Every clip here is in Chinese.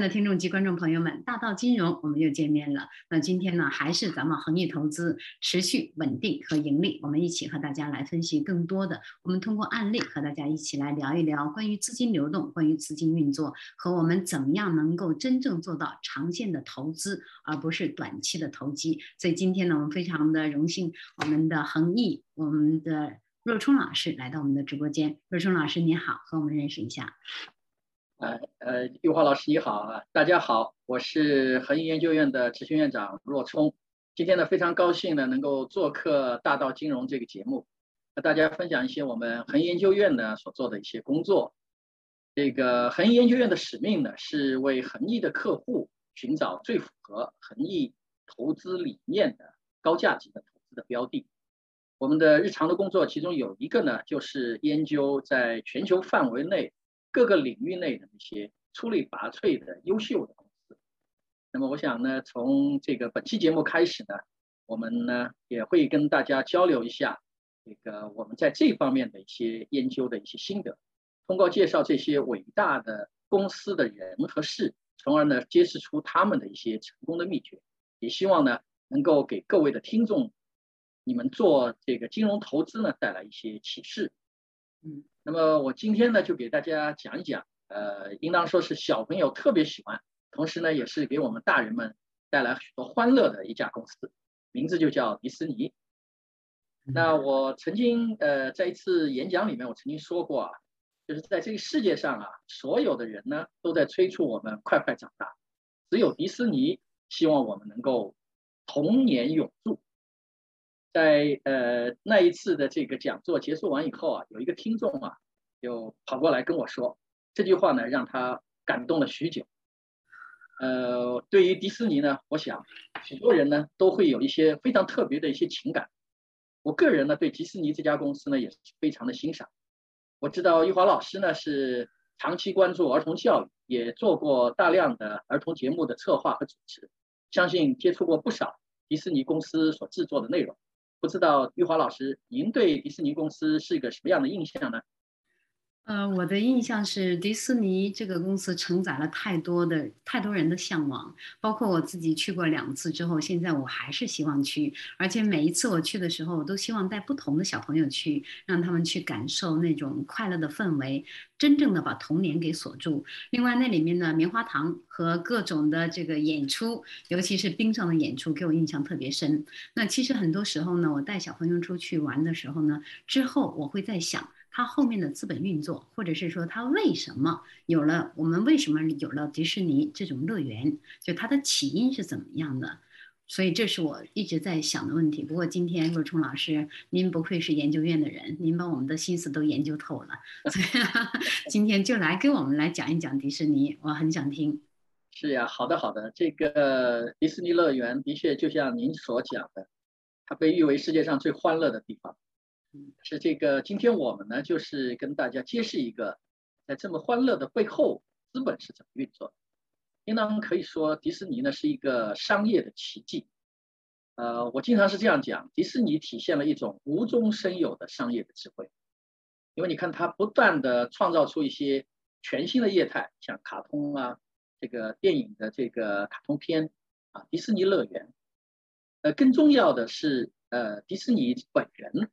的听众及观众朋友们，大道金融我们又见面了。那今天呢，还是咱们恒益投资持续稳定和盈利，我们一起和大家来分析更多的。我们通过案例和大家一起来聊一聊关于资金流动、关于资金运作和我们怎么样能够真正做到长线的投资，而不是短期的投机。所以今天呢，我们非常的荣幸，我们的恒益，我们的若冲老师来到我们的直播间。若冲老师您好，和我们认识一下。呃呃，玉华老师你好啊，大家好，我是恒益研究院的执行院长骆冲。今天呢，非常高兴呢，能够做客《大道金融》这个节目，和大家分享一些我们恒益研究院呢所做的一些工作。这个恒益研究院的使命呢，是为恒益的客户寻找最符合恒益投资理念的高价值的投资的标的。我们的日常的工作，其中有一个呢，就是研究在全球范围内。各个领域内的一些出类拔萃的优秀的公司，那么我想呢，从这个本期节目开始呢，我们呢也会跟大家交流一下这个我们在这方面的一些研究的一些心得，通过介绍这些伟大的公司的人和事，从而呢揭示出他们的一些成功的秘诀，也希望呢能够给各位的听众，你们做这个金融投资呢带来一些启示。嗯，那么我今天呢就给大家讲一讲，呃，应当说是小朋友特别喜欢，同时呢也是给我们大人们带来许多欢乐的一家公司，名字就叫迪士尼。那我曾经呃在一次演讲里面，我曾经说过啊，就是在这个世界上啊，所有的人呢都在催促我们快快长大，只有迪士尼希望我们能够童年永驻。在呃那一次的这个讲座结束完以后啊，有一个听众啊，就跑过来跟我说这句话呢，让他感动了许久。呃，对于迪士尼呢，我想许多人呢都会有一些非常特别的一些情感。我个人呢对迪士尼这家公司呢也是非常的欣赏。我知道玉华老师呢是长期关注儿童教育，也做过大量的儿童节目的策划和主持，相信接触过不少迪士尼公司所制作的内容。不知道玉华老师，您对迪士尼公司是一个什么样的印象呢？呃，我的印象是迪士尼这个公司承载了太多的太多人的向往，包括我自己去过两次之后，现在我还是希望去，而且每一次我去的时候，我都希望带不同的小朋友去，让他们去感受那种快乐的氛围，真正的把童年给锁住。另外，那里面的棉花糖和各种的这个演出，尤其是冰上的演出，给我印象特别深。那其实很多时候呢，我带小朋友出去玩的时候呢，之后我会在想。它后面的资本运作，或者是说它为什么有了我们为什么有了迪士尼这种乐园，就它的起因是怎么样的？所以这是我一直在想的问题。不过今天若冲老师，您不愧是研究院的人，您把我们的心思都研究透了，所以 今天就来给我们来讲一讲迪士尼，我很想听。是呀，好的好的，这个迪士尼乐园的确就像您所讲的，它被誉为世界上最欢乐的地方。是这个，今天我们呢，就是跟大家揭示一个，在这么欢乐的背后，资本是怎么运作的。应当可以说，迪士尼呢是一个商业的奇迹。呃，我经常是这样讲，迪士尼体现了一种无中生有的商业的智慧。因为你看，它不断的创造出一些全新的业态，像卡通啊，这个电影的这个卡通片啊，迪士尼乐园。呃，更重要的是，呃，迪士尼本人。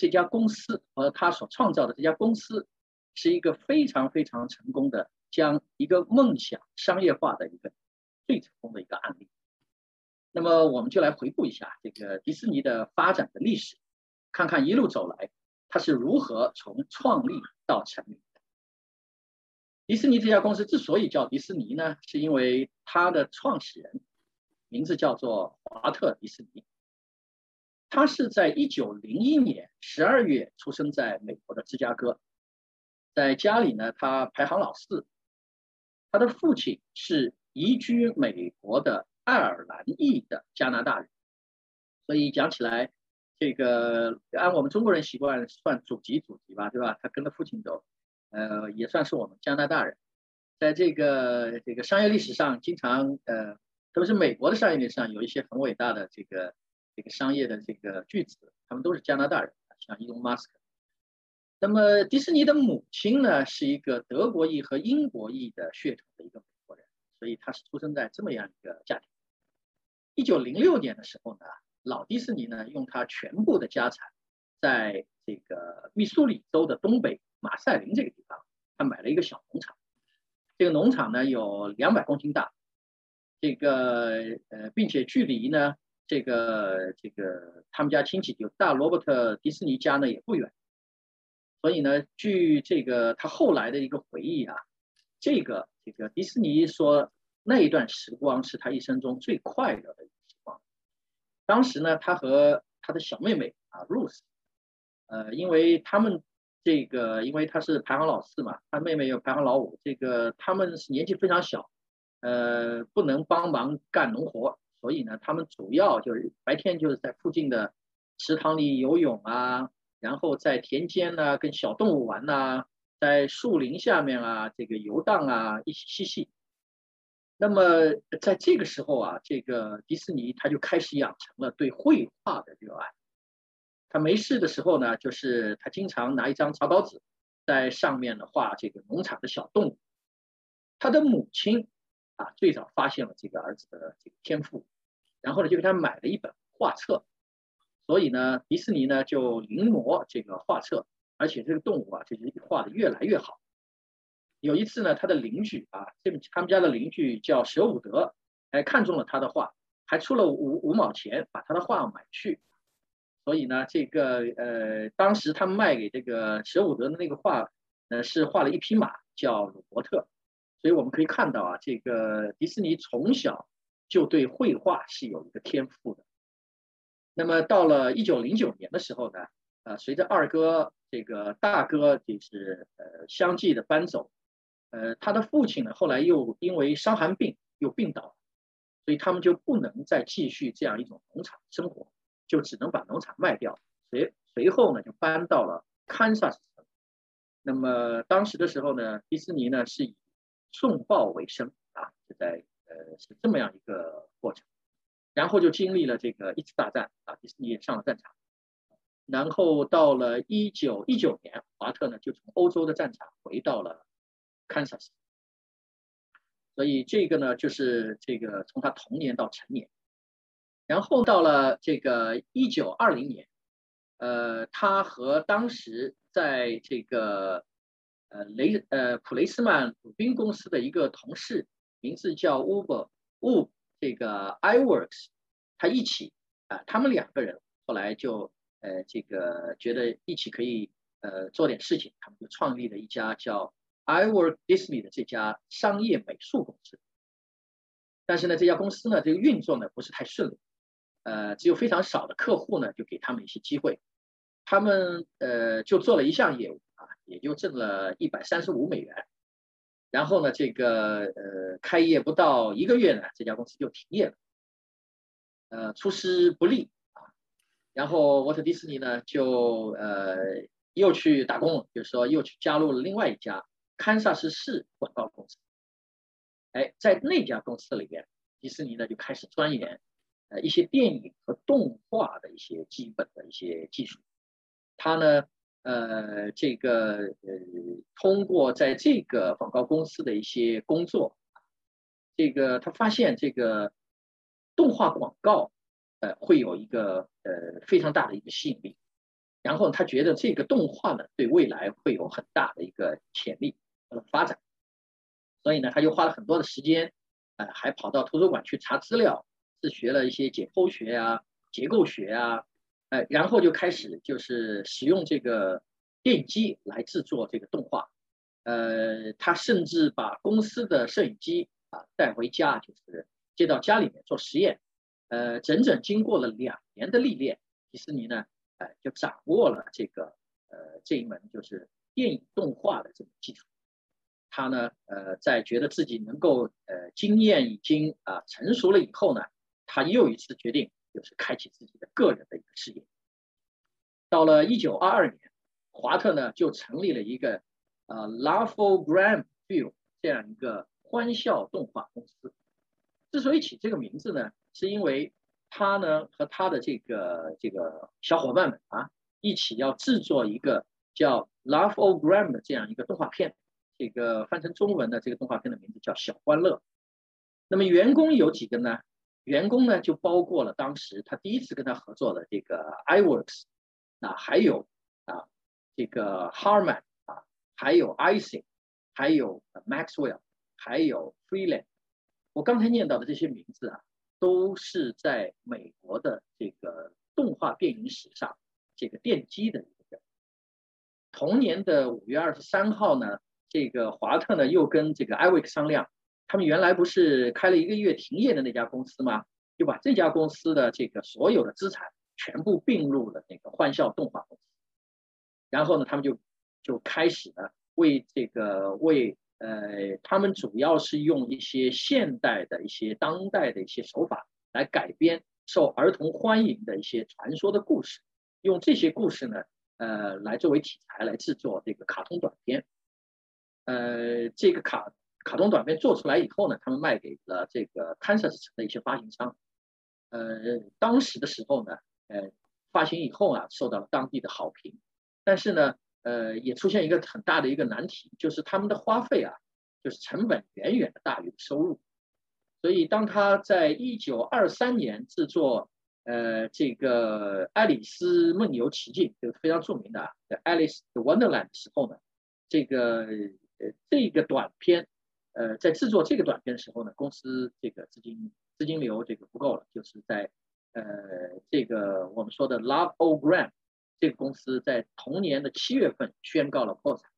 这家公司和他所创造的这家公司，是一个非常非常成功的将一个梦想商业化的一个最成功的一个案例。那么，我们就来回顾一下这个迪士尼的发展的历史，看看一路走来它是如何从创立到成名的。迪士尼这家公司之所以叫迪士尼呢，是因为它的创始人名字叫做华特·迪士尼。他是在一九零一年十二月出生在美国的芝加哥，在家里呢，他排行老四。他的父亲是移居美国的爱尔兰裔的加拿大人，所以讲起来，这个按我们中国人习惯算祖籍祖籍吧，对吧？他跟着父亲走，呃，也算是我们加拿大人。在这个这个商业历史上，经常呃，特别是美国的商业历史上，有一些很伟大的这个。这个商业的这个巨子，他们都是加拿大人，像伊隆马斯克。那么迪士尼的母亲呢，是一个德国裔和英国裔的血统的一个美国人。所以他是出生在这么样一个家庭。一九零六年的时候呢，老迪士尼呢用他全部的家产，在这个密苏里州的东北马赛林这个地方，他买了一个小农场。这个农场呢有两百公顷大，这个呃，并且距离呢这个这个他们家亲戚就大罗伯特迪士尼家呢也不远。所以呢，据这个他后来的一个回忆啊，这个这个迪士尼说那一段时光是他一生中最快乐的时光。当时呢，他和他的小妹妹啊，Rose，呃，因为他们这个因为他是排行老四嘛，他妹妹又排行老五，这个他们是年纪非常小，呃，不能帮忙干农活，所以呢，他们主要就是白天就是在附近的池塘里游泳啊。然后在田间呢，跟小动物玩呐，在树林下面啊，这个游荡啊，一起嬉戏。那么在这个时候啊，这个迪士尼他就开始养成了对绘画的热爱。他没事的时候呢，就是他经常拿一张草稿纸，在上面呢画这个农场的小动物。他的母亲啊，最早发现了这个儿子的这个天赋，然后呢，就给他买了一本画册。所以呢，迪士尼呢就临摹这个画册，而且这个动物啊，就是画的越来越好。有一次呢，他的邻居啊，这他们家的邻居叫舍伍德，哎，看中了他的画，还出了五五毛钱把他的画买去。所以呢，这个呃，当时他们卖给这个舍伍德的那个画，呃，是画了一匹马，叫鲁伯特。所以我们可以看到啊，这个迪士尼从小就对绘画是有一个天赋的。那么到了一九零九年的时候呢，呃，随着二哥这个大哥就是呃相继的搬走，呃，他的父亲呢后来又因为伤寒病又病倒，所以他们就不能再继续这样一种农场生活，就只能把农场卖掉。随随后呢就搬到了堪萨斯城。那么当时的时候呢，迪士尼呢是以送报为生啊，就在呃是这么样一个过程。然后就经历了这个一次大战啊，迪士尼也上了战场。然后到了一九一九年，华特呢就从欧洲的战场回到了堪萨斯。所以这个呢就是这个从他童年到成年。然后到了这个一九二零年，呃，他和当时在这个呃雷呃普雷斯曼鲁宾公司的一个同事，名字叫 Uber 乌。这个 iWorks，他一起啊，他们两个人后来就呃，这个觉得一起可以呃做点事情，他们就创立了一家叫 iWork Disney 的这家商业美术公司。但是呢，这家公司呢，这个运作呢不是太顺利，呃，只有非常少的客户呢，就给他们一些机会，他们呃就做了一项业务，也就挣了一百三十五美元。然后呢，这个呃，开业不到一个月呢，这家公司就停业了，呃，出师不利啊。然后沃特迪士尼呢，就呃又去打工，就是说又去加入了另外一家堪萨斯市广告公司。哎，在那家公司里边，迪士尼呢就开始钻研呃一些电影和动画的一些基本的一些技术。他呢。呃，这个呃，通过在这个广告公司的一些工作，这个他发现这个动画广告，呃，会有一个呃非常大的一个吸引力，然后他觉得这个动画呢，对未来会有很大的一个潜力和发展，所以呢，他就花了很多的时间，呃，还跑到图书馆去查资料，是学了一些解剖学啊、结构学啊。呃，然后就开始就是使用这个电机来制作这个动画，呃，他甚至把公司的摄影机啊带回家，就是接到家里面做实验，呃，整整经过了两年的历练，迪士尼呢，哎，就掌握了这个呃这一门就是电影动画的这个技术。他呢，呃，在觉得自己能够呃经验已经啊成熟了以后呢，他又一次决定。就是开启自己的个人的一个事业。到了一九二二年，华特呢就成立了一个呃 Laugh o' Gram Film 这样一个欢笑动画公司。之所以起这个名字呢，是因为他呢和他的这个这个小伙伴们啊一起要制作一个叫 Laugh o' Gram 的这样一个动画片。这个翻成中文的这个动画片的名字叫《小欢乐》。那么员工有几个呢？员工呢就包括了当时他第一次跟他合作的这个 iWorks，啊，还有啊这个 Harman 啊，还有 Icing，还有 Maxwell，还有 Freeland。我刚才念到的这些名字啊，都是在美国的这个动画电影史上这个奠基的一个人。同年的五月二十三号呢，这个华特呢又跟这个 IWork 商量。他们原来不是开了一个月停业的那家公司吗？就把这家公司的这个所有的资产全部并入了那个欢笑动画公司，然后呢，他们就就开始呢为这个为呃，他们主要是用一些现代的一些当代的一些手法来改编受儿童欢迎的一些传说的故事，用这些故事呢，呃，来作为题材来制作这个卡通短片，呃，这个卡。卡通短片做出来以后呢，他们卖给了这个 Kansas 城的一些发行商。呃，当时的时候呢，呃，发行以后啊，受到了当地的好评。但是呢，呃，也出现一个很大的一个难题，就是他们的花费啊，就是成本远远的大于收入。所以，当他在一九二三年制作呃这个《爱丽丝梦游奇境》这个非常著名的《Alice Wonderland》的时候呢，这个呃这个短片。呃，在制作这个短片的时候呢，公司这个资金资金流这个不够了，就是在呃这个我们说的 Love O Gram 这个公司在同年的七月份宣告了破产，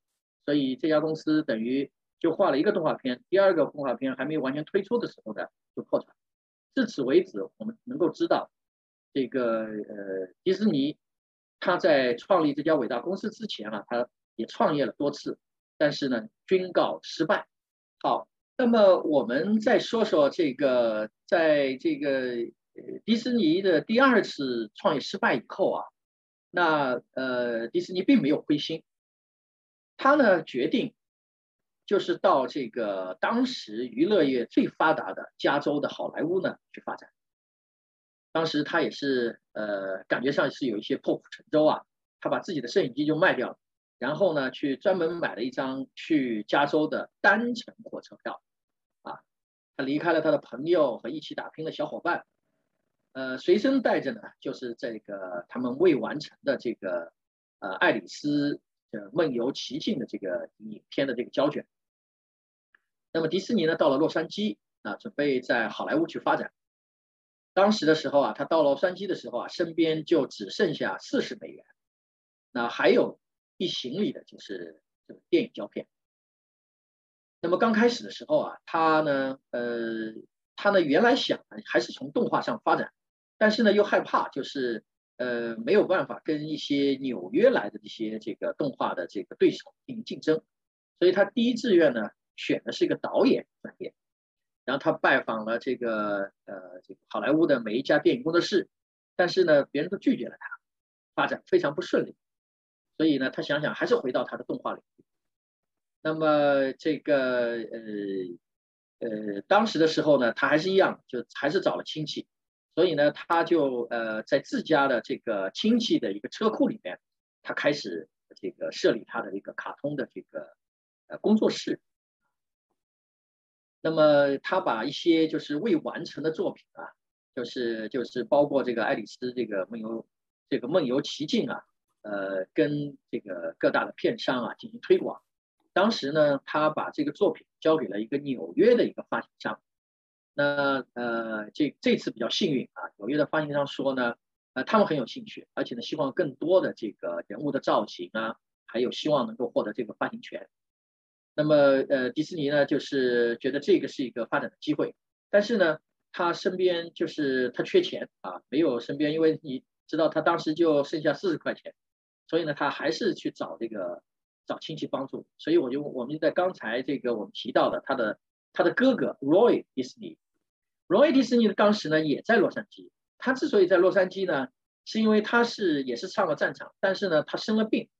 所以这家公司等于就画了一个动画片，第二个动画片还没有完全推出的时候呢就破产。至此为止，我们能够知道这个呃迪士尼他在创立这家伟大公司之前啊，他也创业了多次，但是呢均告失败。好，那么我们再说说这个，在这个迪士尼的第二次创业失败以后啊，那呃，迪士尼并没有灰心，他呢决定就是到这个当时娱乐业最发达的加州的好莱坞呢去发展。当时他也是呃，感觉上是有一些破釜沉舟啊，他把自己的摄影机就卖掉了。然后呢，去专门买了一张去加州的单程火车票，啊，他离开了他的朋友和一起打拼的小伙伴，呃，随身带着呢，就是这个他们未完成的这个呃《爱丽丝的梦游奇境》的这个影片的这个胶卷。那么迪士尼呢，到了洛杉矶啊，准备在好莱坞去发展。当时的时候啊，他到洛杉矶的时候啊，身边就只剩下四十美元，那还有。一行李的就是这个电影胶片。那么刚开始的时候啊，他呢，呃，他呢原来想还是从动画上发展，但是呢又害怕，就是呃没有办法跟一些纽约来的这些这个动画的这个对手进行竞争，所以他第一志愿呢选的是一个导演专业。然后他拜访了这个呃这个好莱坞的每一家电影工作室，但是呢别人都拒绝了他，发展非常不顺利。所以呢，他想想还是回到他的动画领域。那么这个呃呃，当时的时候呢，他还是一样，就还是找了亲戚。所以呢，他就呃在自家的这个亲戚的一个车库里面，他开始这个设立他的一个卡通的这个呃工作室。那么他把一些就是未完成的作品啊，就是就是包括这个爱丽丝这个梦游这个梦游奇境啊。呃，跟这个各大的片商啊进行推广。当时呢，他把这个作品交给了一个纽约的一个发行商。那呃，这这次比较幸运啊，纽约的发行商说呢，呃，他们很有兴趣，而且呢，希望更多的这个人物的造型啊，还有希望能够获得这个发行权。那么呃，迪士尼呢，就是觉得这个是一个发展的机会，但是呢，他身边就是他缺钱啊，没有身边，因为你知道他当时就剩下四十块钱。所以呢，他还是去找这个找亲戚帮助。所以我就我们就在刚才这个我们提到的他的他的哥哥 Roy 迪士尼，Roy 迪士尼当时呢也在洛杉矶。他之所以在洛杉矶呢，是因为他是也是上了战场，但是呢他生了病，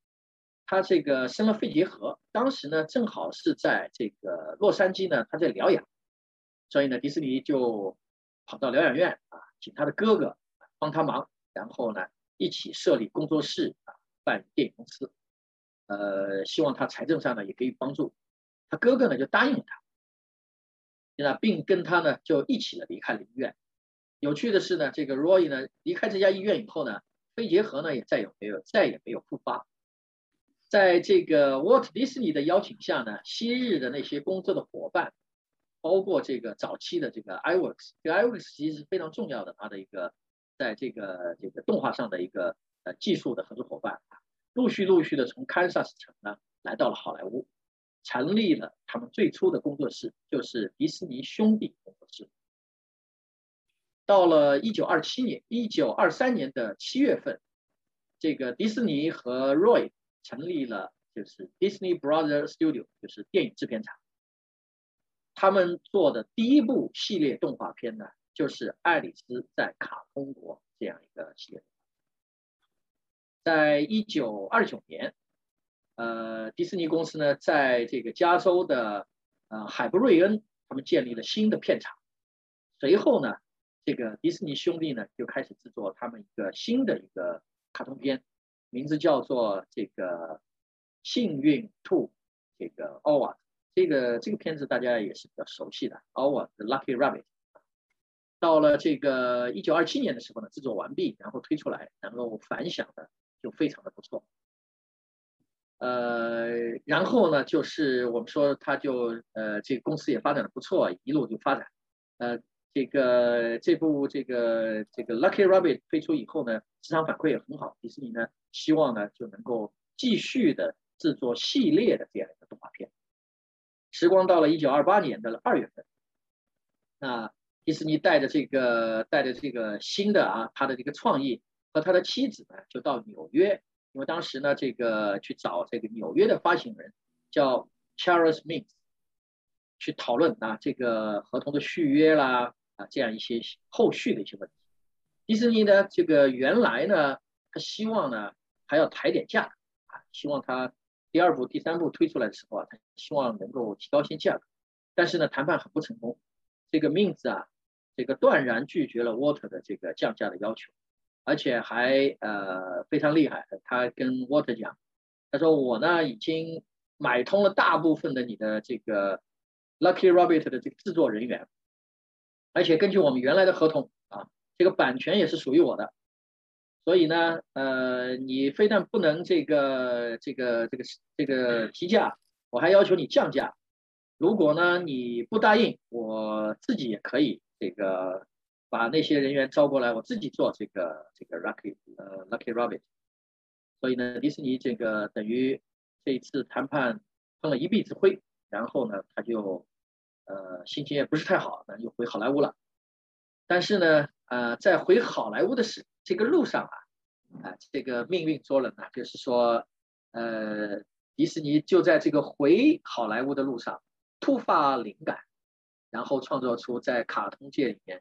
他这个生了肺结核。当时呢正好是在这个洛杉矶呢他在疗养，所以呢迪士尼就跑到疗养院啊，请他的哥哥帮他忙，然后呢一起设立工作室啊。办电影公司，呃，希望他财政上呢也可以帮助。他哥哥呢就答应了他。那并跟他呢就一起了离开了医院。有趣的是呢，这个 Roy 呢离开这家医院以后呢，肺结核呢也再也没有再也没有复发。在这个 Walt Disney 的邀请下呢，昔日的那些工作的伙伴，包括这个早期的这个 iWorks，这个 iWorks 其实是非常重要的，它的一个在这个这个动画上的一个呃技术的合作伙伴，陆续陆续的从堪萨斯城呢来到了好莱坞，成立了他们最初的工作室，就是迪士尼兄弟工作室。到了一九二七年，一九二三年的七月份，这个迪士尼和 Roy。成立了就是 Disney Brothers Studio，就是电影制片厂。他们做的第一部系列动画片呢，就是《爱丽丝在卡通国》这样一个系列。在一九二九年，呃，迪士尼公司呢，在这个加州的呃海布瑞恩，他们建立了新的片场。随后呢，这个迪士尼兄弟呢，就开始制作他们一个新的一个卡通片。名字叫做这个幸运兔，这个 o w a 这个这个片子大家也是比较熟悉的 o w a 的 Lucky Rabbit。到了这个一九二七年的时候呢，制作完毕，然后推出来，然后反响呢就非常的不错。呃，然后呢，就是我们说他就呃这个公司也发展的不错，一路就发展，呃。这个这部这个这个 Lucky Rabbit 推出以后呢，市场反馈也很好。迪士尼呢，希望呢就能够继续的制作系列的这样一个动画片。时光到了一九二八年的二月份，那迪士尼带着这个带着这个新的啊，他的这个创意和他的妻子呢，就到纽约，因为当时呢，这个去找这个纽约的发行人叫 Charles Mintz 去讨论啊这个合同的续约啦。啊，这样一些后续的一些问题，迪士尼呢，这个原来呢，他希望呢还要抬点价啊，希望他第二部、第三部推出来的时候啊，他希望能够提高些价格，但是呢，谈判很不成功，这个 Means 啊，这个断然拒绝了沃特的这个降价的要求，而且还呃非常厉害，他跟沃特讲，他说我呢已经买通了大部分的你的这个 Lucky Rabbit 的这个制作人员。而且根据我们原来的合同啊，这个版权也是属于我的，所以呢，呃，你非但不能这个这个这个这个提价，我还要求你降价。如果呢你不答应，我自己也可以这个把那些人员招过来，我自己做这个这个 Lucky 呃 Lucky Rabbit。所以呢，迪士尼这个等于这一次谈判碰了一臂之灰，然后呢，他就。呃，心情也不是太好，那就回好莱坞了。但是呢，呃，在回好莱坞的时这个路上啊，啊，这个命运捉人呢，就是说，呃，迪士尼就在这个回好莱坞的路上突发灵感，然后创作出在卡通界里面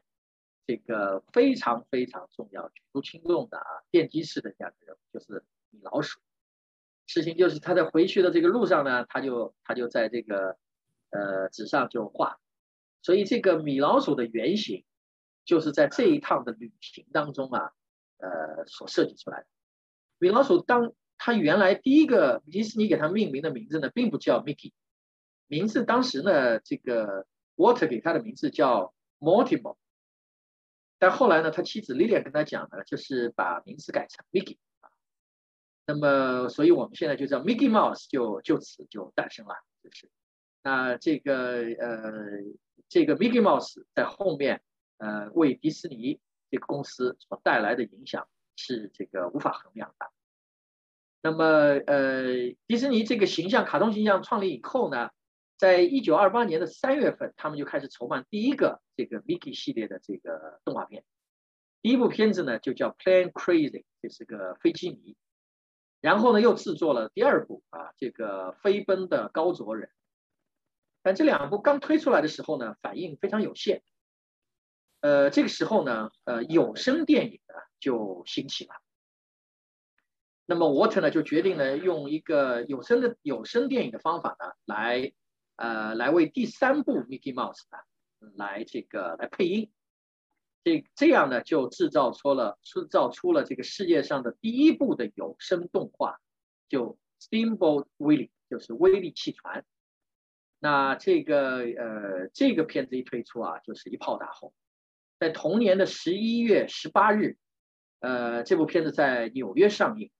这个非常非常重要、举足轻重的啊奠基式的这样的人物，就是米老鼠。事情就是他在回去的这个路上呢，他就他就在这个。呃，纸上就画，所以这个米老鼠的原型就是在这一趟的旅行当中啊，呃，所设计出来的。米老鼠当它原来第一个迪士尼给它命名的名字呢，并不叫 Mickey，名字当时呢，这个 Water 给它的名字叫 Mortimer，但后来呢，他妻子 Lilian 跟他讲呢，就是把名字改成 Mickey 啊。那么，所以我们现在就叫 Mickey Mouse，就就此就诞生了，就是。那这个呃，这个 Mickey Mouse 在后面呃，为迪士尼这个公司所带来的影响是这个无法衡量的。那么呃，迪士尼这个形象，卡通形象创立以后呢，在一九二八年的三月份，他们就开始筹办第一个这个 Mickey 系列的这个动画片。第一部片子呢就叫 Plan Crazy，这是个飞机迷。然后呢又制作了第二部啊，这个飞奔的高卓人。但这两部刚推出来的时候呢，反应非常有限。呃，这个时候呢，呃，有声电影呢就兴起了。那么沃特呢就决定呢用一个有声的有声电影的方法呢来，呃，来为第三部 Mickey Mouse 呢来这个来配音。这这样呢就制造出了制造出了这个世界上的第一部的有声动画，就 Steamboat Willie，就是威力汽船。那这个呃这个片子一推出啊，就是一炮打红。在同年的十一月十八日，呃，这部片子在纽约上映，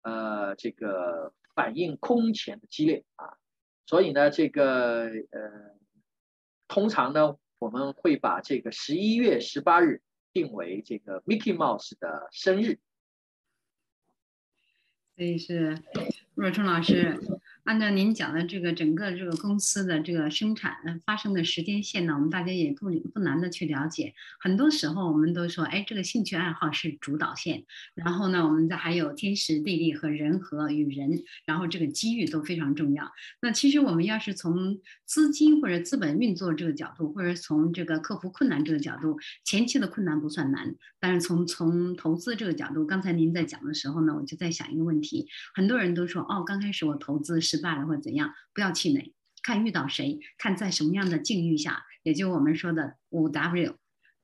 呃，这个反应空前的激烈啊，所以呢，这个呃，通常呢，我们会把这个十一月十八日定为这个 Mickey Mouse 的生日。所以是若冲老师。按照您讲的这个整个这个公司的这个生产发生的时间线呢，我们大家也不不难的去了解。很多时候我们都说，哎，这个兴趣爱好是主导线，然后呢，我们再还有天时地利和人和与人，然后这个机遇都非常重要。那其实我们要是从资金或者资本运作这个角度，或者从这个克服困难这个角度，前期的困难不算难，但是从从投资这个角度，刚才您在讲的时候呢，我就在想一个问题，很多人都说，哦，刚开始我投资。失败了或者怎样，不要气馁，看遇到谁，看在什么样的境遇下，也就我们说的五 W。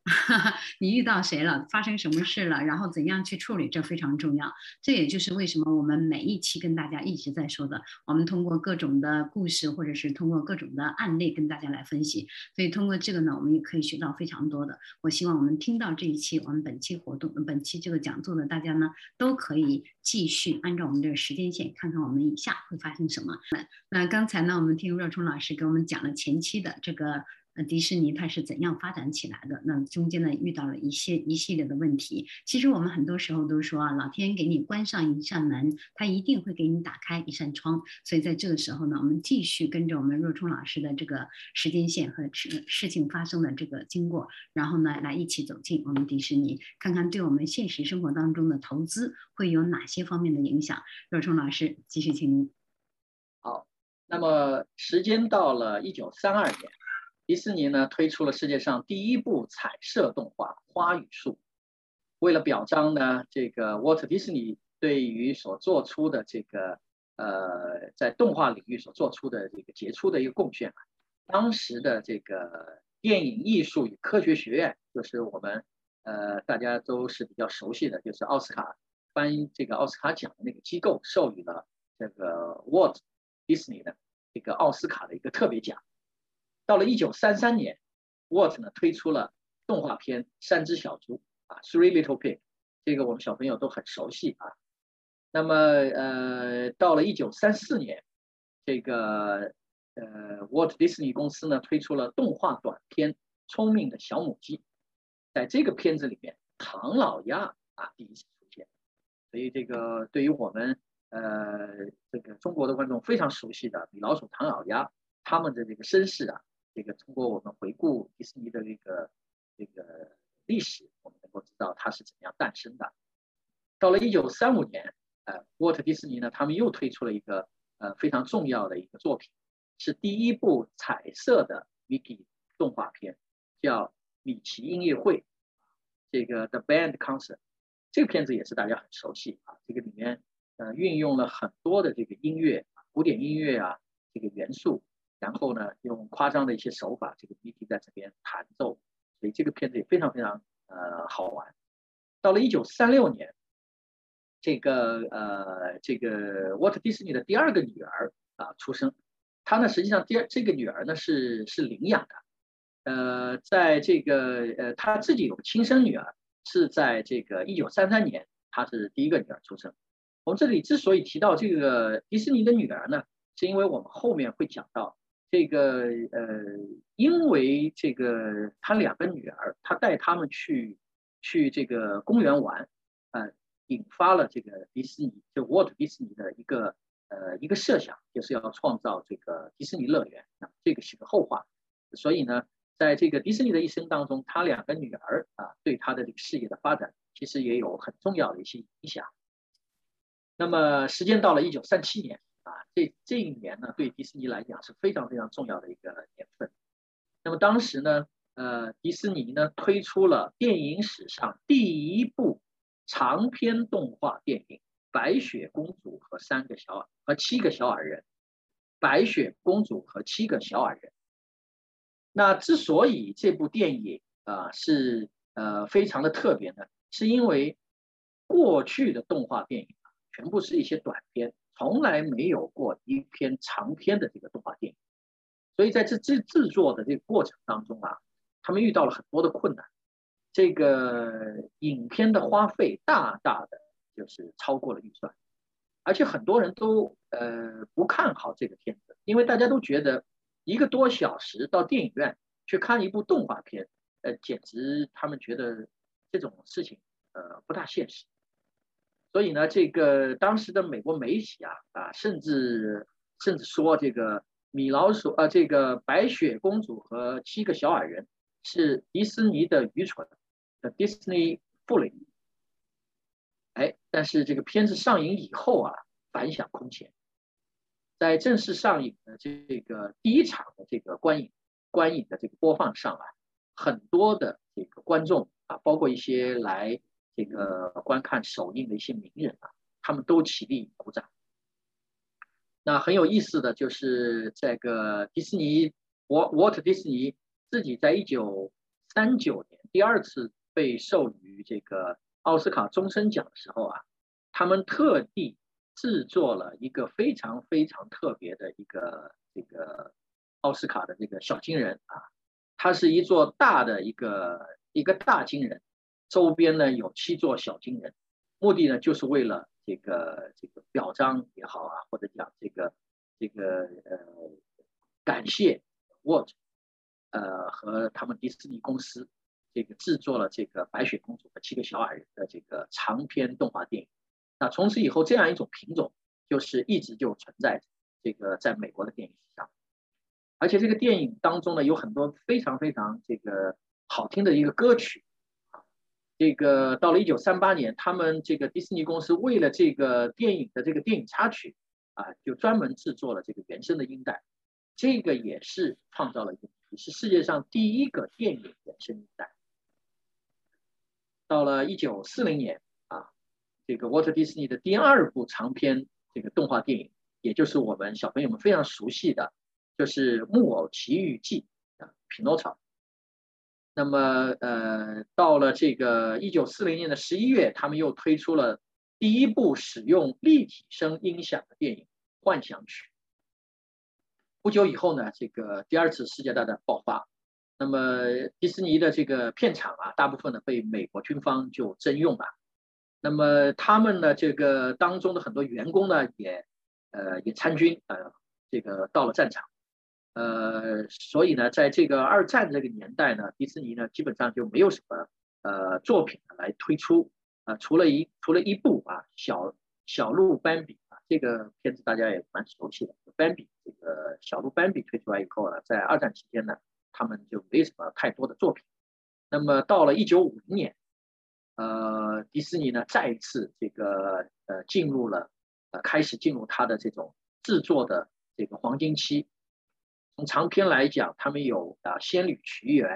你遇到谁了？发生什么事了？然后怎样去处理？这非常重要。这也就是为什么我们每一期跟大家一直在说的，我们通过各种的故事，或者是通过各种的案例跟大家来分析。所以通过这个呢，我们也可以学到非常多的。我希望我们听到这一期我们本期活动、本期这个讲座的大家呢，都可以继续按照我们这个时间线，看看我们以下会发生什么。那刚才呢，我们听若冲老师给我们讲了前期的这个。那迪士尼它是怎样发展起来的？那中间呢遇到了一些一系列的问题。其实我们很多时候都说啊，老天给你关上一扇门，他一定会给你打开一扇窗。所以在这个时候呢，我们继续跟着我们若冲老师的这个时间线和事事情发生的这个经过，然后呢来一起走进我们迪士尼，看看对我们现实生活当中的投资会有哪些方面的影响。若冲老师继续，请您。好，那么时间到了一九三二年。迪士尼呢推出了世界上第一部彩色动画《花与树》，为了表彰呢这个沃特迪士尼对于所做出的这个呃在动画领域所做出的这个杰出的一个贡献啊，当时的这个电影艺术与科学学院，就是我们呃大家都是比较熟悉的，就是奥斯卡颁这个奥斯卡奖的那个机构，授予了这个沃特迪士尼的这个奥斯卡的一个特别奖。到了一九三三年，Walt 呢推出了动画片《三只小猪》啊，《Three Little Pig》，这个我们小朋友都很熟悉啊。那么呃，到了一九三四年，这个呃，Walt Disney 公司呢推出了动画短片《聪明的小母鸡》。在这个片子里面，唐老鸭啊第一次出现，所以这个对于我们呃这个中国的观众非常熟悉的米老鼠、唐老鸭他们的这个身世啊。这个通过我们回顾迪士尼的这个这个历史，我们能够知道它是怎样诞生的。到了一九三五年，呃，沃特迪士尼呢，他们又推出了一个呃非常重要的一个作品，是第一部彩色的 Mickey 动画片，叫《米奇音乐会》。这个 The Band Concert，这个片子也是大家很熟悉啊。这个里面呃运用了很多的这个音乐，古典音乐啊这个元素。然后呢，用夸张的一些手法，这个 B.T 在这边弹奏，所以这个片子也非常非常呃好玩。到了一九三六年，这个呃这个沃特迪士尼的第二个女儿啊出生，她呢实际上第二这个女儿呢是是领养的，呃，在这个呃她自己有个亲生女儿，是在这个一九三三年，她是第一个女儿出生。我们这里之所以提到这个迪士尼的女儿呢，是因为我们后面会讲到。这个呃，因为这个他两个女儿，他带他们去去这个公园玩，呃，引发了这个迪士尼就沃特迪士尼的一个呃一个设想，就是要创造这个迪士尼乐园。那这个是个后话。所以呢，在这个迪士尼的一生当中，他两个女儿啊，对他的这个事业的发展，其实也有很重要的一些影响。那么时间到了一九三七年。啊，这这一年呢，对迪士尼来讲是非常非常重要的一个年份。那么当时呢，呃，迪士尼呢推出了电影史上第一部长篇动画电影《白雪公主和三个小矮和七个小矮人》。白雪公主和七个小矮人。那之所以这部电影啊是呃非常的特别呢，是因为过去的动画电影啊全部是一些短片。从来没有过一篇长篇的这个动画电影，所以在这制制作的这个过程当中啊，他们遇到了很多的困难，这个影片的花费大大的就是超过了预算，而且很多人都呃不看好这个片子，因为大家都觉得一个多小时到电影院去看一部动画片，呃，简直他们觉得这种事情呃不大现实。所以呢，这个当时的美国媒体啊啊，甚至甚至说这个米老鼠啊，这个白雪公主和七个小矮人是迪士尼的愚蠢的 Disney folly。哎，但是这个片子上映以后啊，反响空前，在正式上映的这个第一场的这个观影观影的这个播放上啊，很多的这个观众啊，包括一些来。这个观看首映的一些名人啊，他们都起立鼓掌。那很有意思的就是这个迪士尼，沃沃特迪士尼自己在一九三九年第二次被授予这个奥斯卡终身奖的时候啊，他们特地制作了一个非常非常特别的一个这个奥斯卡的这个小金人啊，它是一座大的一个一个大金人。周边呢有七座小金人，目的呢就是为了这个这个表彰也好啊，或者讲这个这个呃感谢 Walt，呃和他们迪士尼公司这个制作了这个白雪公主和七个小矮人的这个长篇动画电影。那从此以后，这样一种品种就是一直就存在这个在美国的电影史上，而且这个电影当中呢有很多非常非常这个好听的一个歌曲。这个到了一九三八年，他们这个迪士尼公司为了这个电影的这个电影插曲啊，就专门制作了这个原声的音带，这个也是创造了一个，是世界上第一个电影原声音带。到了一九四零年啊，这个沃特迪士尼的第二部长篇这个动画电影，也就是我们小朋友们非常熟悉的，就是《木偶奇遇记》啊，《匹诺曹》。那么，呃，到了这个一九四零年的十一月，他们又推出了第一部使用立体声音响的电影《幻想曲》。不久以后呢，这个第二次世界大战爆发，那么迪士尼的这个片场啊，大部分呢被美国军方就征用了。那么他们呢，这个当中的很多员工呢，也呃也参军，呃，这个到了战场。呃，所以呢，在这个二战这个年代呢，迪士尼呢基本上就没有什么呃作品来推出啊，除了一除了一部啊小小鹿斑比啊这个片子大家也蛮熟悉的，斑比这个小鹿斑比推出来以后呢，在二战期间呢，他们就没什么太多的作品。那么到了一九五零年，呃，迪士尼呢再一次这个呃进入了呃开始进入它的这种制作的这个黄金期。从长篇来讲，他们有啊《仙女奇缘》，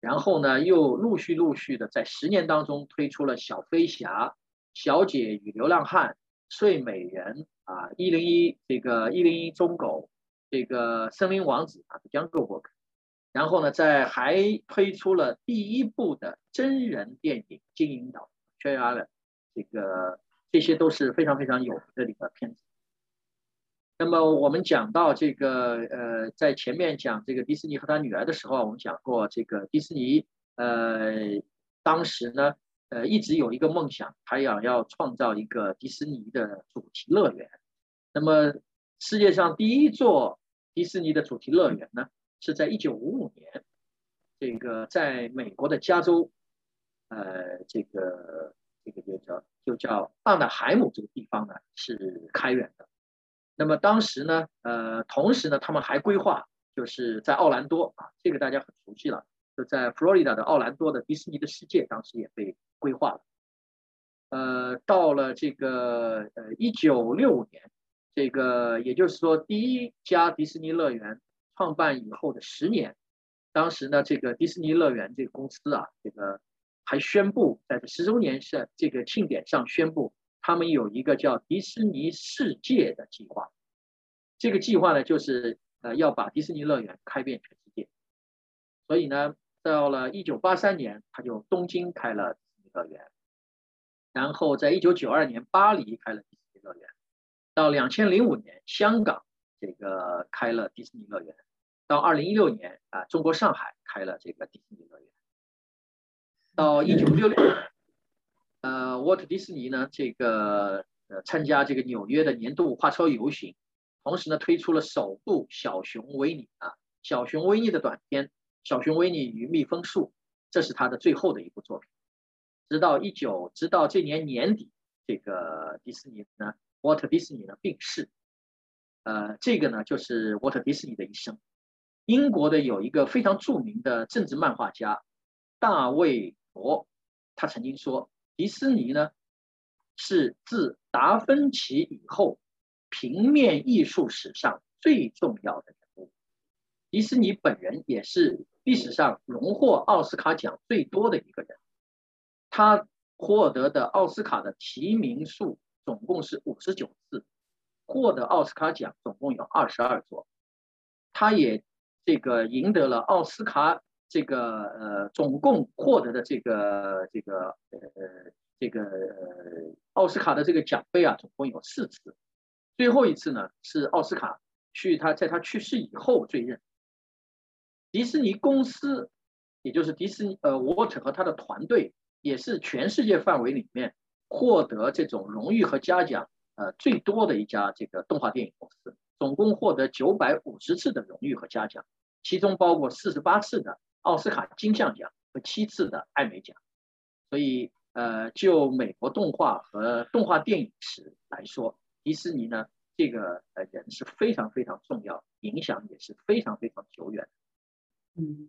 然后呢又陆续陆续的在十年当中推出了《小飞侠》《小姐与流浪汉》《睡美人》啊《一零一这个一零一忠狗》这个《森林王子》啊《Jungle Book》，然后呢在还推出了第一部的真人电影《金银岛》《Treasure Island》，这个这些都是非常非常有名的一个片子。那么我们讲到这个，呃，在前面讲这个迪士尼和他女儿的时候，我们讲过这个迪士尼，呃，当时呢，呃，一直有一个梦想，他想要创造一个迪士尼的主题乐园。那么世界上第一座迪士尼的主题乐园呢，是在一九五五年，这个在美国的加州，呃，这个这个就叫就叫奥纳海姆这个地方呢是开园的。那么当时呢，呃，同时呢，他们还规划，就是在奥兰多啊，这个大家很熟悉了，就在佛罗里达的奥兰多的迪士尼的世界，当时也被规划了。呃，到了这个呃一九六五年，这个也就是说第一家迪士尼乐园创办以后的十年，当时呢，这个迪士尼乐园这个公司啊，这个还宣布在十周年是这个庆典上宣布。他们有一个叫迪士尼世界的计划，这个计划呢，就是呃要把迪士尼乐园开遍全世界。所以呢，到了一九八三年，他就东京开了迪士尼乐园，然后在一九九二年巴黎开了迪士尼乐园，到两千零五年香港这个开了迪士尼乐园，到二零一六年啊，中国上海开了这个迪士尼乐园。到一九六六年，呃，沃特迪士尼呢，这个呃参加这个纽约的年度花车游行，同时呢推出了首部小熊维尼啊，小熊维尼的短片《小熊维尼与蜜蜂树》，这是他的最后的一部作品。直到一九，直到这年年底，这个迪士尼呢，沃特迪士尼呢病逝。呃，这个呢就是沃特迪士尼的一生。英国的有一个非常著名的政治漫画家大卫·罗，他曾经说，迪士尼呢是自达芬奇以后平面艺术史上最重要的人物。迪士尼本人也是历史上荣获奥斯卡奖最多的一个人。他获得的奥斯卡的提名数总共是五十九次。获得奥斯卡奖总共有二十二座，他也这个赢得了奥斯卡这个呃总共获得的这个这个呃这个奥斯卡的这个奖杯啊总共有四次，最后一次呢是奥斯卡去他在他去世以后追认。迪士尼公司，也就是迪士尼呃沃特和他的团队，也是全世界范围里面获得这种荣誉和嘉奖。呃，最多的一家这个动画电影公司，总共获得九百五十次的荣誉和嘉奖，其中包括四十八次的奥斯卡金像奖和七次的艾美奖。所以，呃，就美国动画和动画电影史来说，迪士尼呢，这个呃人是非常非常重要，影响也是非常非常久远。嗯。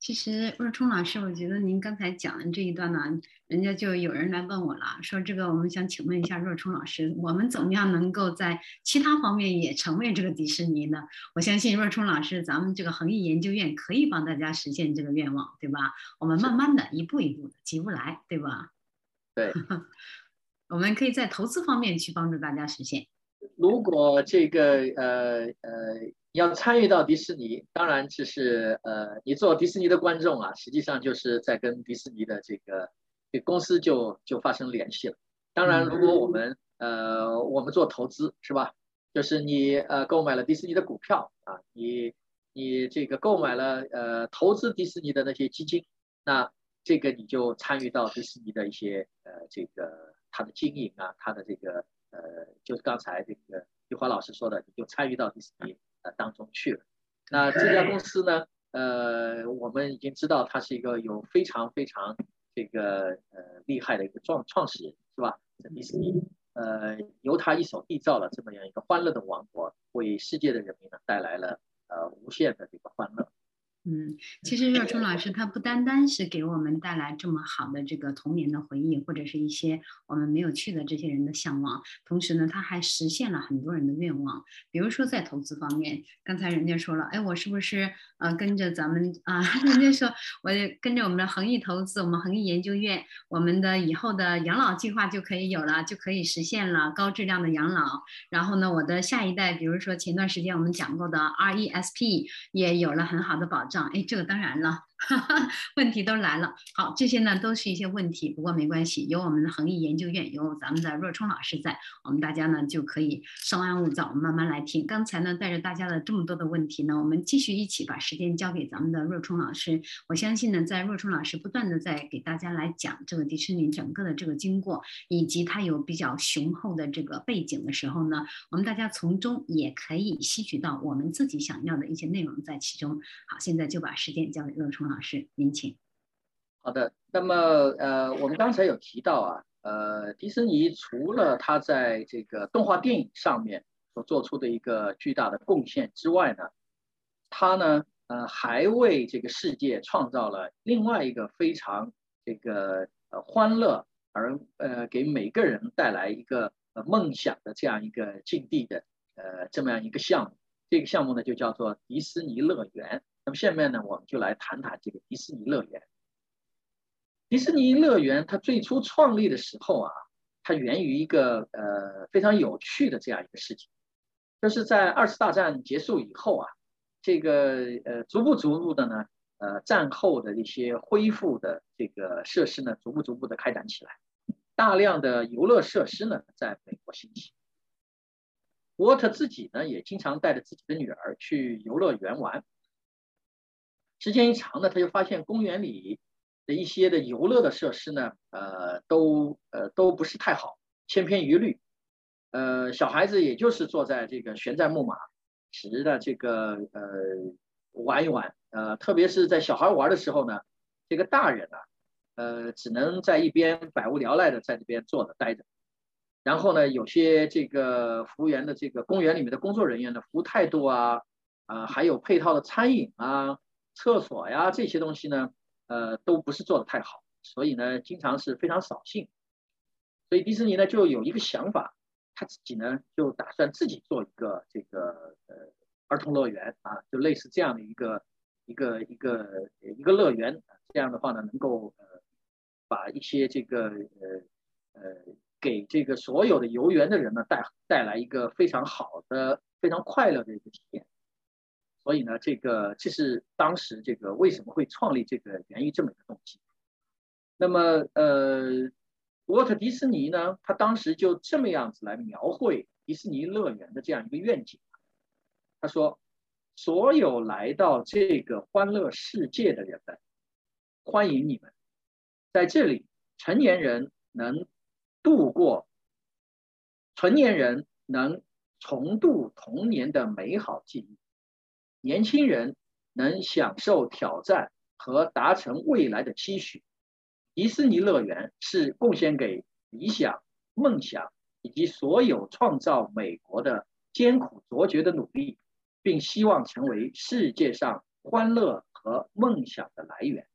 其实若冲老师，我觉得您刚才讲的这一段呢，人家就有人来问我了，说这个我们想请问一下若冲老师，我们怎么样能够在其他方面也成为这个迪士尼呢？我相信若冲老师，咱们这个恒毅研究院可以帮大家实现这个愿望，对吧？我们慢慢的一步一步的，急不来，对吧？对，我们可以在投资方面去帮助大家实现。如果这个呃呃。要参与到迪士尼，当然就是呃，你做迪士尼的观众啊，实际上就是在跟迪士尼的这个这公司就就发生联系了。当然，如果我们呃我们做投资是吧？就是你呃购买了迪士尼的股票啊，你你这个购买了呃投资迪士尼的那些基金，那这个你就参与到迪士尼的一些呃这个它的经营啊，它的这个呃就是刚才这个玉华老师说的，你就参与到迪士尼。呃，当中去了。那这家公司呢？呃，我们已经知道它是一个有非常非常这个呃厉害的一个创创始人，是吧？迪士尼，呃，由他一手缔造了这么样一个欢乐的王国，为世界的人民呢带来了呃无限的这个欢乐。嗯，其实热冲老师他不单单是给我们带来这么好的这个童年的回忆，或者是一些我们没有去的这些人的向往，同时呢，他还实现了很多人的愿望。比如说在投资方面，刚才人家说了，哎，我是不是呃跟着咱们啊？人家说我跟着我们的恒毅投资，我们恒毅研究院，我们的以后的养老计划就可以有了，就可以实现了高质量的养老。然后呢，我的下一代，比如说前段时间我们讲过的 RESP 也有了很好的保。哎，这个当然了。问题都来了，好，这些呢都是一些问题，不过没关系，有我们的恒毅研究院，有咱们的若冲老师在，我们大家呢就可以稍安勿躁，慢慢来听。刚才呢带着大家的这么多的问题呢，我们继续一起把时间交给咱们的若冲老师。我相信呢，在若冲老师不断的在给大家来讲这个迪士尼整个的这个经过，以及它有比较雄厚的这个背景的时候呢，我们大家从中也可以吸取到我们自己想要的一些内容在其中。好，现在就把时间交给若冲。老师，您请。好的，那么呃，我们刚才有提到啊，呃，迪士尼除了它在这个动画电影上面所做出的一个巨大的贡献之外呢，它呢，呃，还为这个世界创造了另外一个非常这个呃欢乐而呃给每个人带来一个呃梦想的这样一个境地的呃这么样一个项目。这个项目呢，就叫做迪士尼乐园。下面呢，我们就来谈谈这个迪士尼乐园。迪士尼乐园它最初创立的时候啊，它源于一个呃非常有趣的这样一个事情，就是在二次大战结束以后啊，这个呃逐步逐步的呢，呃战后的一些恢复的这个设施呢，逐步逐步的开展起来，大量的游乐设施呢在美国兴起。沃特自己呢也经常带着自己的女儿去游乐园玩。时间一长呢，他就发现公园里的一些的游乐的设施呢，呃，都呃都不是太好，千篇一律。呃，小孩子也就是坐在这个旋转木马时的这个呃玩一玩，呃，特别是在小孩玩的时候呢，这个大人呢，呃，只能在一边百无聊赖的在这边坐着待着。然后呢，有些这个服务员的这个公园里面的工作人员的服务态度啊，啊，还有配套的餐饮啊、厕所呀这些东西呢，呃，都不是做的太好，所以呢，经常是非常扫兴。所以迪士尼呢就有一个想法，他自己呢就打算自己做一个这个呃儿童乐园啊，就类似这样的一个一个一个一个乐园，这样的话呢，能够呃把一些这个呃呃。给这个所有的游园的人呢带带来一个非常好的、非常快乐的一个体验。所以呢，这个这是当时这个为什么会创立这个源于这么一个动机。那么，呃，沃特迪士尼呢，他当时就这么样子来描绘迪士尼乐园的这样一个愿景。他说：“所有来到这个欢乐世界的人们，欢迎你们，在这里，成年人能。”度过，成年人能重度童年的美好记忆，年轻人能享受挑战和达成未来的期许。迪士尼乐园是贡献给理想、梦想以及所有创造美国的艰苦卓绝的努力，并希望成为世界上欢乐和梦想的来源。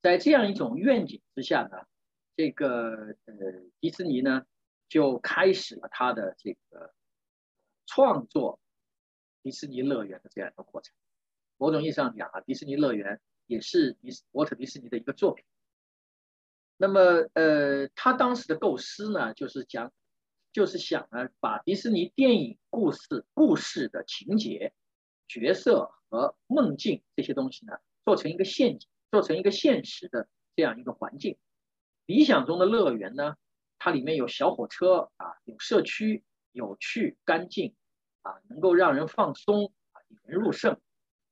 在这样一种愿景之下呢？这个呃，迪士尼呢就开始了他的这个创作迪士尼乐园的这样一个过程。某种意义上讲啊，迪士尼乐园也是迪沃特迪士尼的一个作品。那么呃，他当时的构思呢，就是讲，就是想呢，把迪士尼电影故事故事的情节、角色和梦境这些东西呢，做成一个陷阱，做成一个现实的这样一个环境。理想中的乐园呢，它里面有小火车啊，有社区，有趣、干净，啊，能够让人放松啊，引人入胜，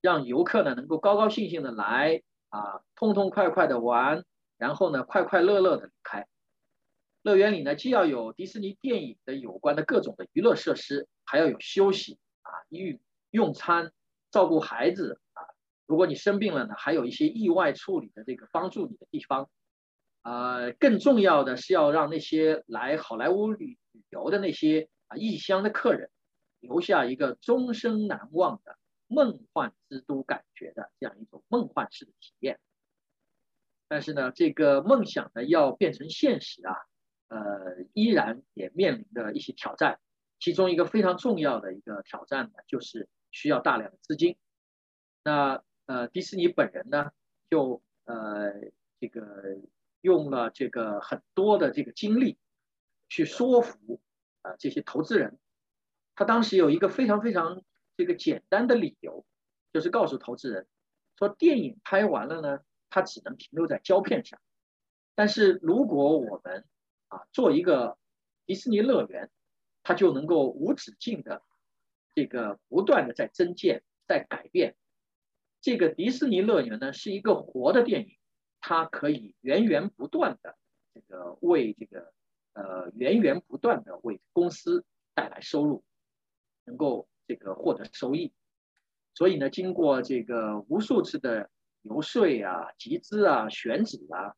让游客呢能够高高兴兴的来啊，痛痛快快的玩，然后呢快快乐乐的离开。乐园里呢，既要有迪士尼电影的有关的各种的娱乐设施，还要有休息啊、用用餐、照顾孩子啊。如果你生病了呢，还有一些意外处理的这个帮助你的地方。呃，更重要的是要让那些来好莱坞旅旅游的那些啊异乡的客人，留下一个终生难忘的梦幻之都感觉的这样一种梦幻式的体验。但是呢，这个梦想呢要变成现实啊，呃，依然也面临着一些挑战。其中一个非常重要的一个挑战呢，就是需要大量的资金。那呃，迪士尼本人呢，就呃这个。用了这个很多的这个精力去说服啊这些投资人，他当时有一个非常非常这个简单的理由，就是告诉投资人说，电影拍完了呢，它只能停留在胶片上，但是如果我们啊做一个迪士尼乐园，它就能够无止境的这个不断的在增建在改变，这个迪士尼乐园呢是一个活的电影。它可以源源不断的这个为这个呃源源不断的为公司带来收入，能够这个获得收益。所以呢，经过这个无数次的游说啊、集资啊、选址啊，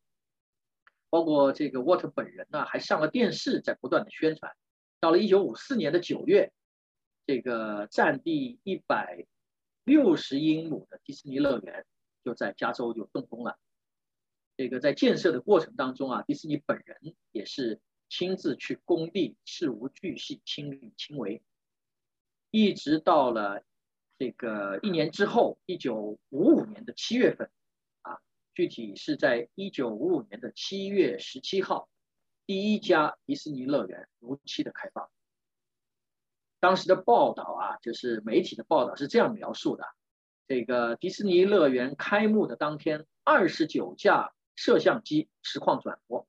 包括这个沃特本人呢，还上了电视，在不断的宣传。到了一九五四年的九月，这个占地一百六十英亩的迪士尼乐园就在加州就动工了。这个在建设的过程当中啊，迪士尼本人也是亲自去工地，事无巨细，亲力亲为，一直到了这个一年之后，一九五五年的七月份，啊，具体是在一九五五年的七月十七号，第一家迪士尼乐园如期的开放。当时的报道啊，就是媒体的报道是这样描述的：这个迪士尼乐园开幕的当天，二十九架。摄像机实况转播，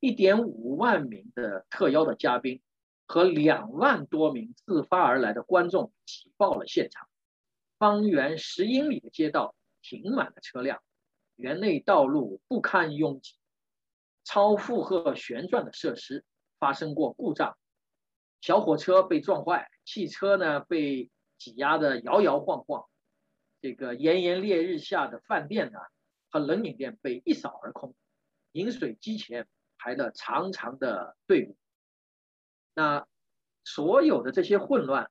一点五万名的特邀的嘉宾和两万多名自发而来的观众挤爆了现场。方圆十英里的街道停满了车辆，园内道路不堪拥挤，超负荷旋转的设施发生过故障，小火车被撞坏，汽车呢被挤压的摇摇晃晃，这个炎炎烈日下的饭店呢和冷饮店被一扫而空，饮水机前排了长长的队伍，那所有的这些混乱。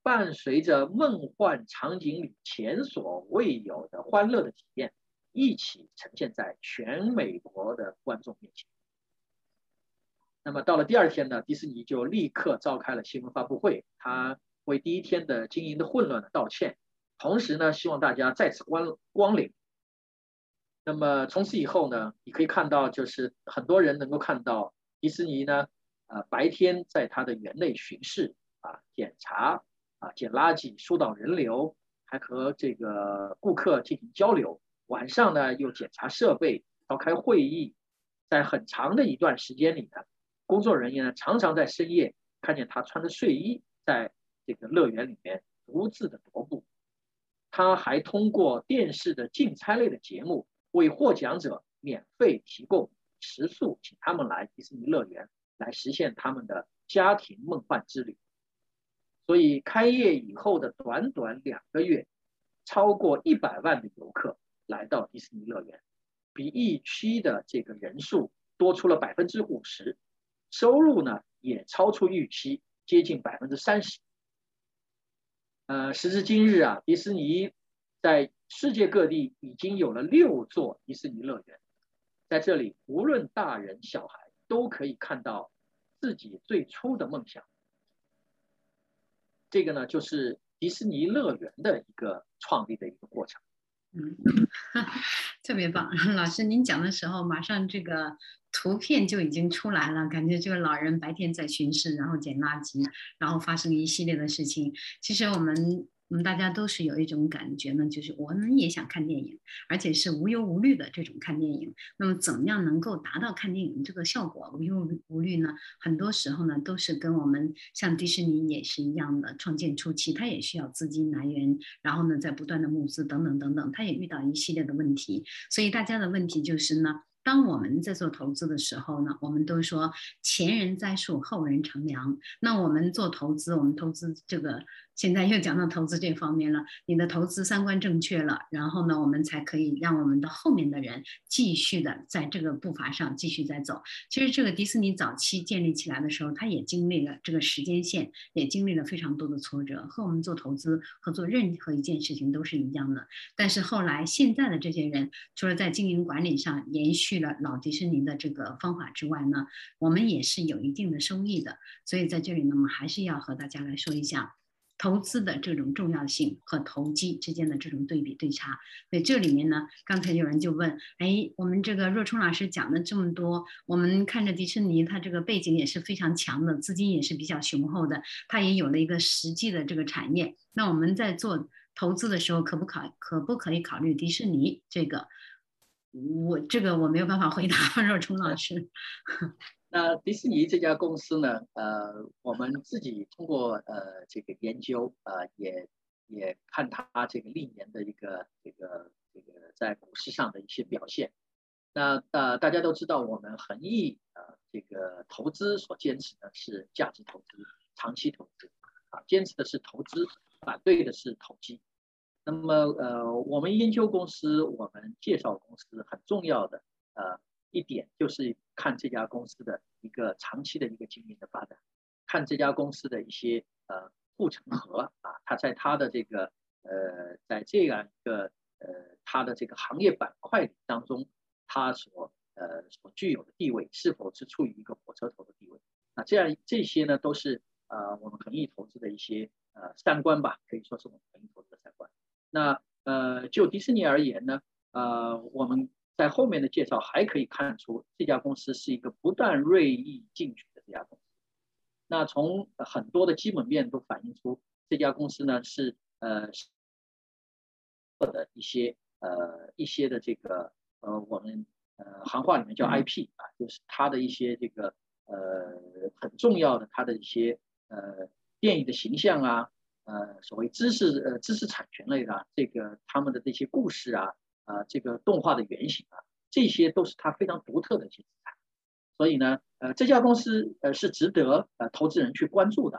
伴随着梦幻场景里前所未有的欢乐的体验，一起呈现在全美国的观众面前。那么到了第二天呢，迪士尼就立刻召开了新闻发布会，他为第一天的经营的混乱呢道歉，同时呢希望大家再次光光临。那么从此以后呢，你可以看到，就是很多人能够看到迪士尼呢，呃白天在他的园内巡视啊检查。啊，捡垃圾、疏导人流，还和这个顾客进行交流。晚上呢，又检查设备、召开会议。在很长的一段时间里呢，工作人员呢常常在深夜看见他穿着睡衣在这个乐园里面独自的踱步。他还通过电视的竞猜类的节目为获奖者免费提供食宿，请他们来迪士尼乐园来实现他们的家庭梦幻之旅。所以开业以后的短短两个月，超过一百万的游客来到迪士尼乐园，比预期的这个人数多出了百分之五十，收入呢也超出预期，接近百分之三十。呃，时至今日啊，迪士尼在世界各地已经有了六座迪士尼乐园，在这里无论大人小孩都可以看到自己最初的梦想。这个呢，就是迪士尼乐园的一个创立的一个过程。嗯，特别棒，老师您讲的时候，马上这个图片就已经出来了，感觉这个老人白天在巡视，然后捡垃圾，然后发生一系列的事情。其实我们。我们大家都是有一种感觉呢，就是我们也想看电影，而且是无忧无虑的这种看电影。那么，怎么样能够达到看电影这个效果，无忧无虑呢？很多时候呢，都是跟我们像迪士尼也是一样的，创建初期它也需要资金来源，然后呢，在不断的募资等等等等，它也遇到一系列的问题。所以大家的问题就是呢。当我们在做投资的时候呢，我们都说前人栽树，后人乘凉。那我们做投资，我们投资这个现在又讲到投资这方面了。你的投资三观正确了，然后呢，我们才可以让我们的后面的人继续的在这个步伐上继续在走。其实这个迪士尼早期建立起来的时候，它也经历了这个时间线，也经历了非常多的挫折，和我们做投资和做任何一件事情都是一样的。但是后来现在的这些人，除了在经营管理上延续。了老迪士尼的这个方法之外呢，我们也是有一定的收益的。所以在这里呢，我们还是要和大家来说一下投资的这种重要性和投机之间的这种对比对差。所以这里面呢，刚才有人就问，哎，我们这个若冲老师讲了这么多，我们看着迪士尼，它这个背景也是非常强的，资金也是比较雄厚的，它也有了一个实际的这个产业。那我们在做投资的时候，可不考可不可以考虑迪士尼这个？我这个我没有办法回答，若冲老师。那迪士尼这家公司呢？呃，我们自己通过呃这个研究，呃，也也看它这个历年的一个这个这个在股市上的一些表现。那呃大家都知道，我们恒毅呃这个投资所坚持的是价值投资、长期投资啊，坚持的是投资，反对的是投机。那么，呃，我们研究公司，我们介绍公司很重要的呃一点，就是看这家公司的一个长期的一个经营的发展，看这家公司的一些呃护城河啊，它在它的这个呃在这样一个呃它的这个行业板块当中，它所呃所具有的地位是否是处于一个火车头的地位？那这样这些呢，都是呃我们恒毅投资的一些呃三观吧，可以说是我们恒毅投资的三观。那呃，就迪士尼而言呢，呃，我们在后面的介绍还可以看出，这家公司是一个不断锐意进取的这家公司。那从很多的基本面都反映出，这家公司呢是呃，的一些呃一些的这个呃我们呃行话里面叫 IP 啊，就是它的一些这个呃很重要的它的一些呃电影的形象啊。呃所谓知识呃知识产权类的这个他们的这些故事啊啊这个动画的原型啊，这些都是它非常独特的一些资产。所以呢，呃这家公司呃是值得呃投资人去关注的。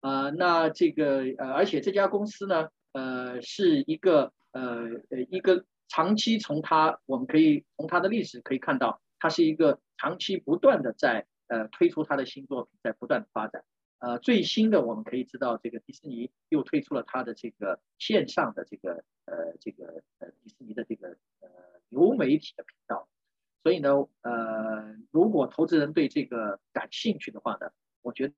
啊，那这个呃而且这家公司呢，呃是一个呃呃一个长期从它我们可以从它的历史可以看到，它是一个长期不断的在。呃，推出它的新作品，在不断的发展。呃，最新的我们可以知道，这个迪士尼又推出了它的这个线上的这个呃这个呃迪士尼的这个呃流媒体的频道。所以呢，呃，如果投资人对这个感兴趣的话呢，我觉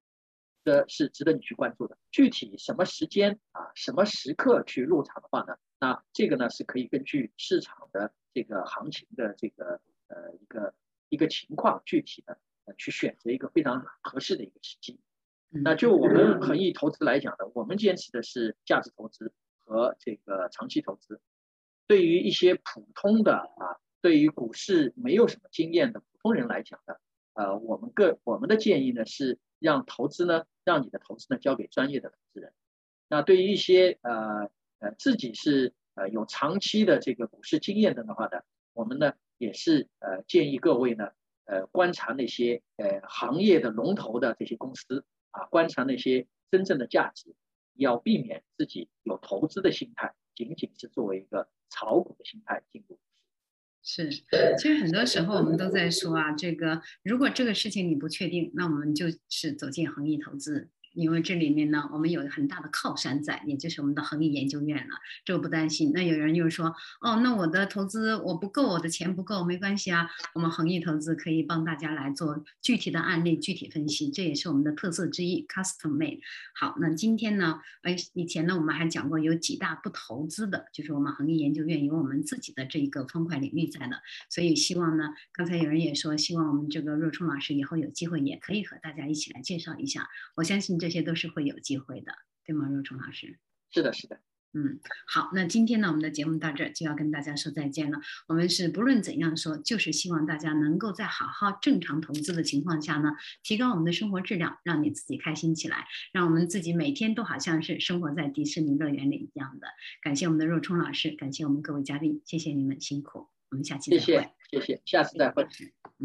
得是值得你去关注的。具体什么时间啊，什么时刻去入场的话呢，那这个呢是可以根据市场的这个行情的这个呃一个一个情况具体的呃。去选择一个非常合适的一个时机。那就我们恒益投资来讲呢，我们坚持的是价值投资和这个长期投资。对于一些普通的啊，对于股市没有什么经验的普通人来讲呢，呃，我们个我们的建议呢是让投资呢，让你的投资呢交给专业的投资人。那对于一些呃呃自己是呃有长期的这个股市经验的的话呢，我们呢也是呃建议各位呢。呃，观察那些呃行业的龙头的这些公司啊，观察那些真正的价值，要避免自己有投资的心态，仅仅是作为一个炒股的心态进入。是，其实很多时候我们都在说啊，这个如果这个事情你不确定，那我们就是走进恒益投资。因为这里面呢，我们有很大的靠山在，也就是我们的恒益研究院了，这个不担心。那有人就说，哦，那我的投资我不够，我的钱不够，没关系啊，我们恒益投资可以帮大家来做具体的案例、具体分析，这也是我们的特色之一，custom made。好，那今天呢，哎，以前呢我们还讲过有几大不投资的，就是我们恒益研究院有我们自己的这一个方块领域在的，所以希望呢，刚才有人也说，希望我们这个若冲老师以后有机会也可以和大家一起来介绍一下，我相信这。这些都是会有机会的，对吗，若冲老师？是的，是的。嗯，好，那今天呢，我们的节目到这儿就要跟大家说再见了。我们是不论怎样说，就是希望大家能够在好好正常投资的情况下呢，提高我们的生活质量，让你自己开心起来，让我们自己每天都好像是生活在迪士尼乐园里一样的。感谢我们的若冲老师，感谢我们各位嘉宾，谢谢你们辛苦，我们下期再会。谢谢，谢谢，下次再会。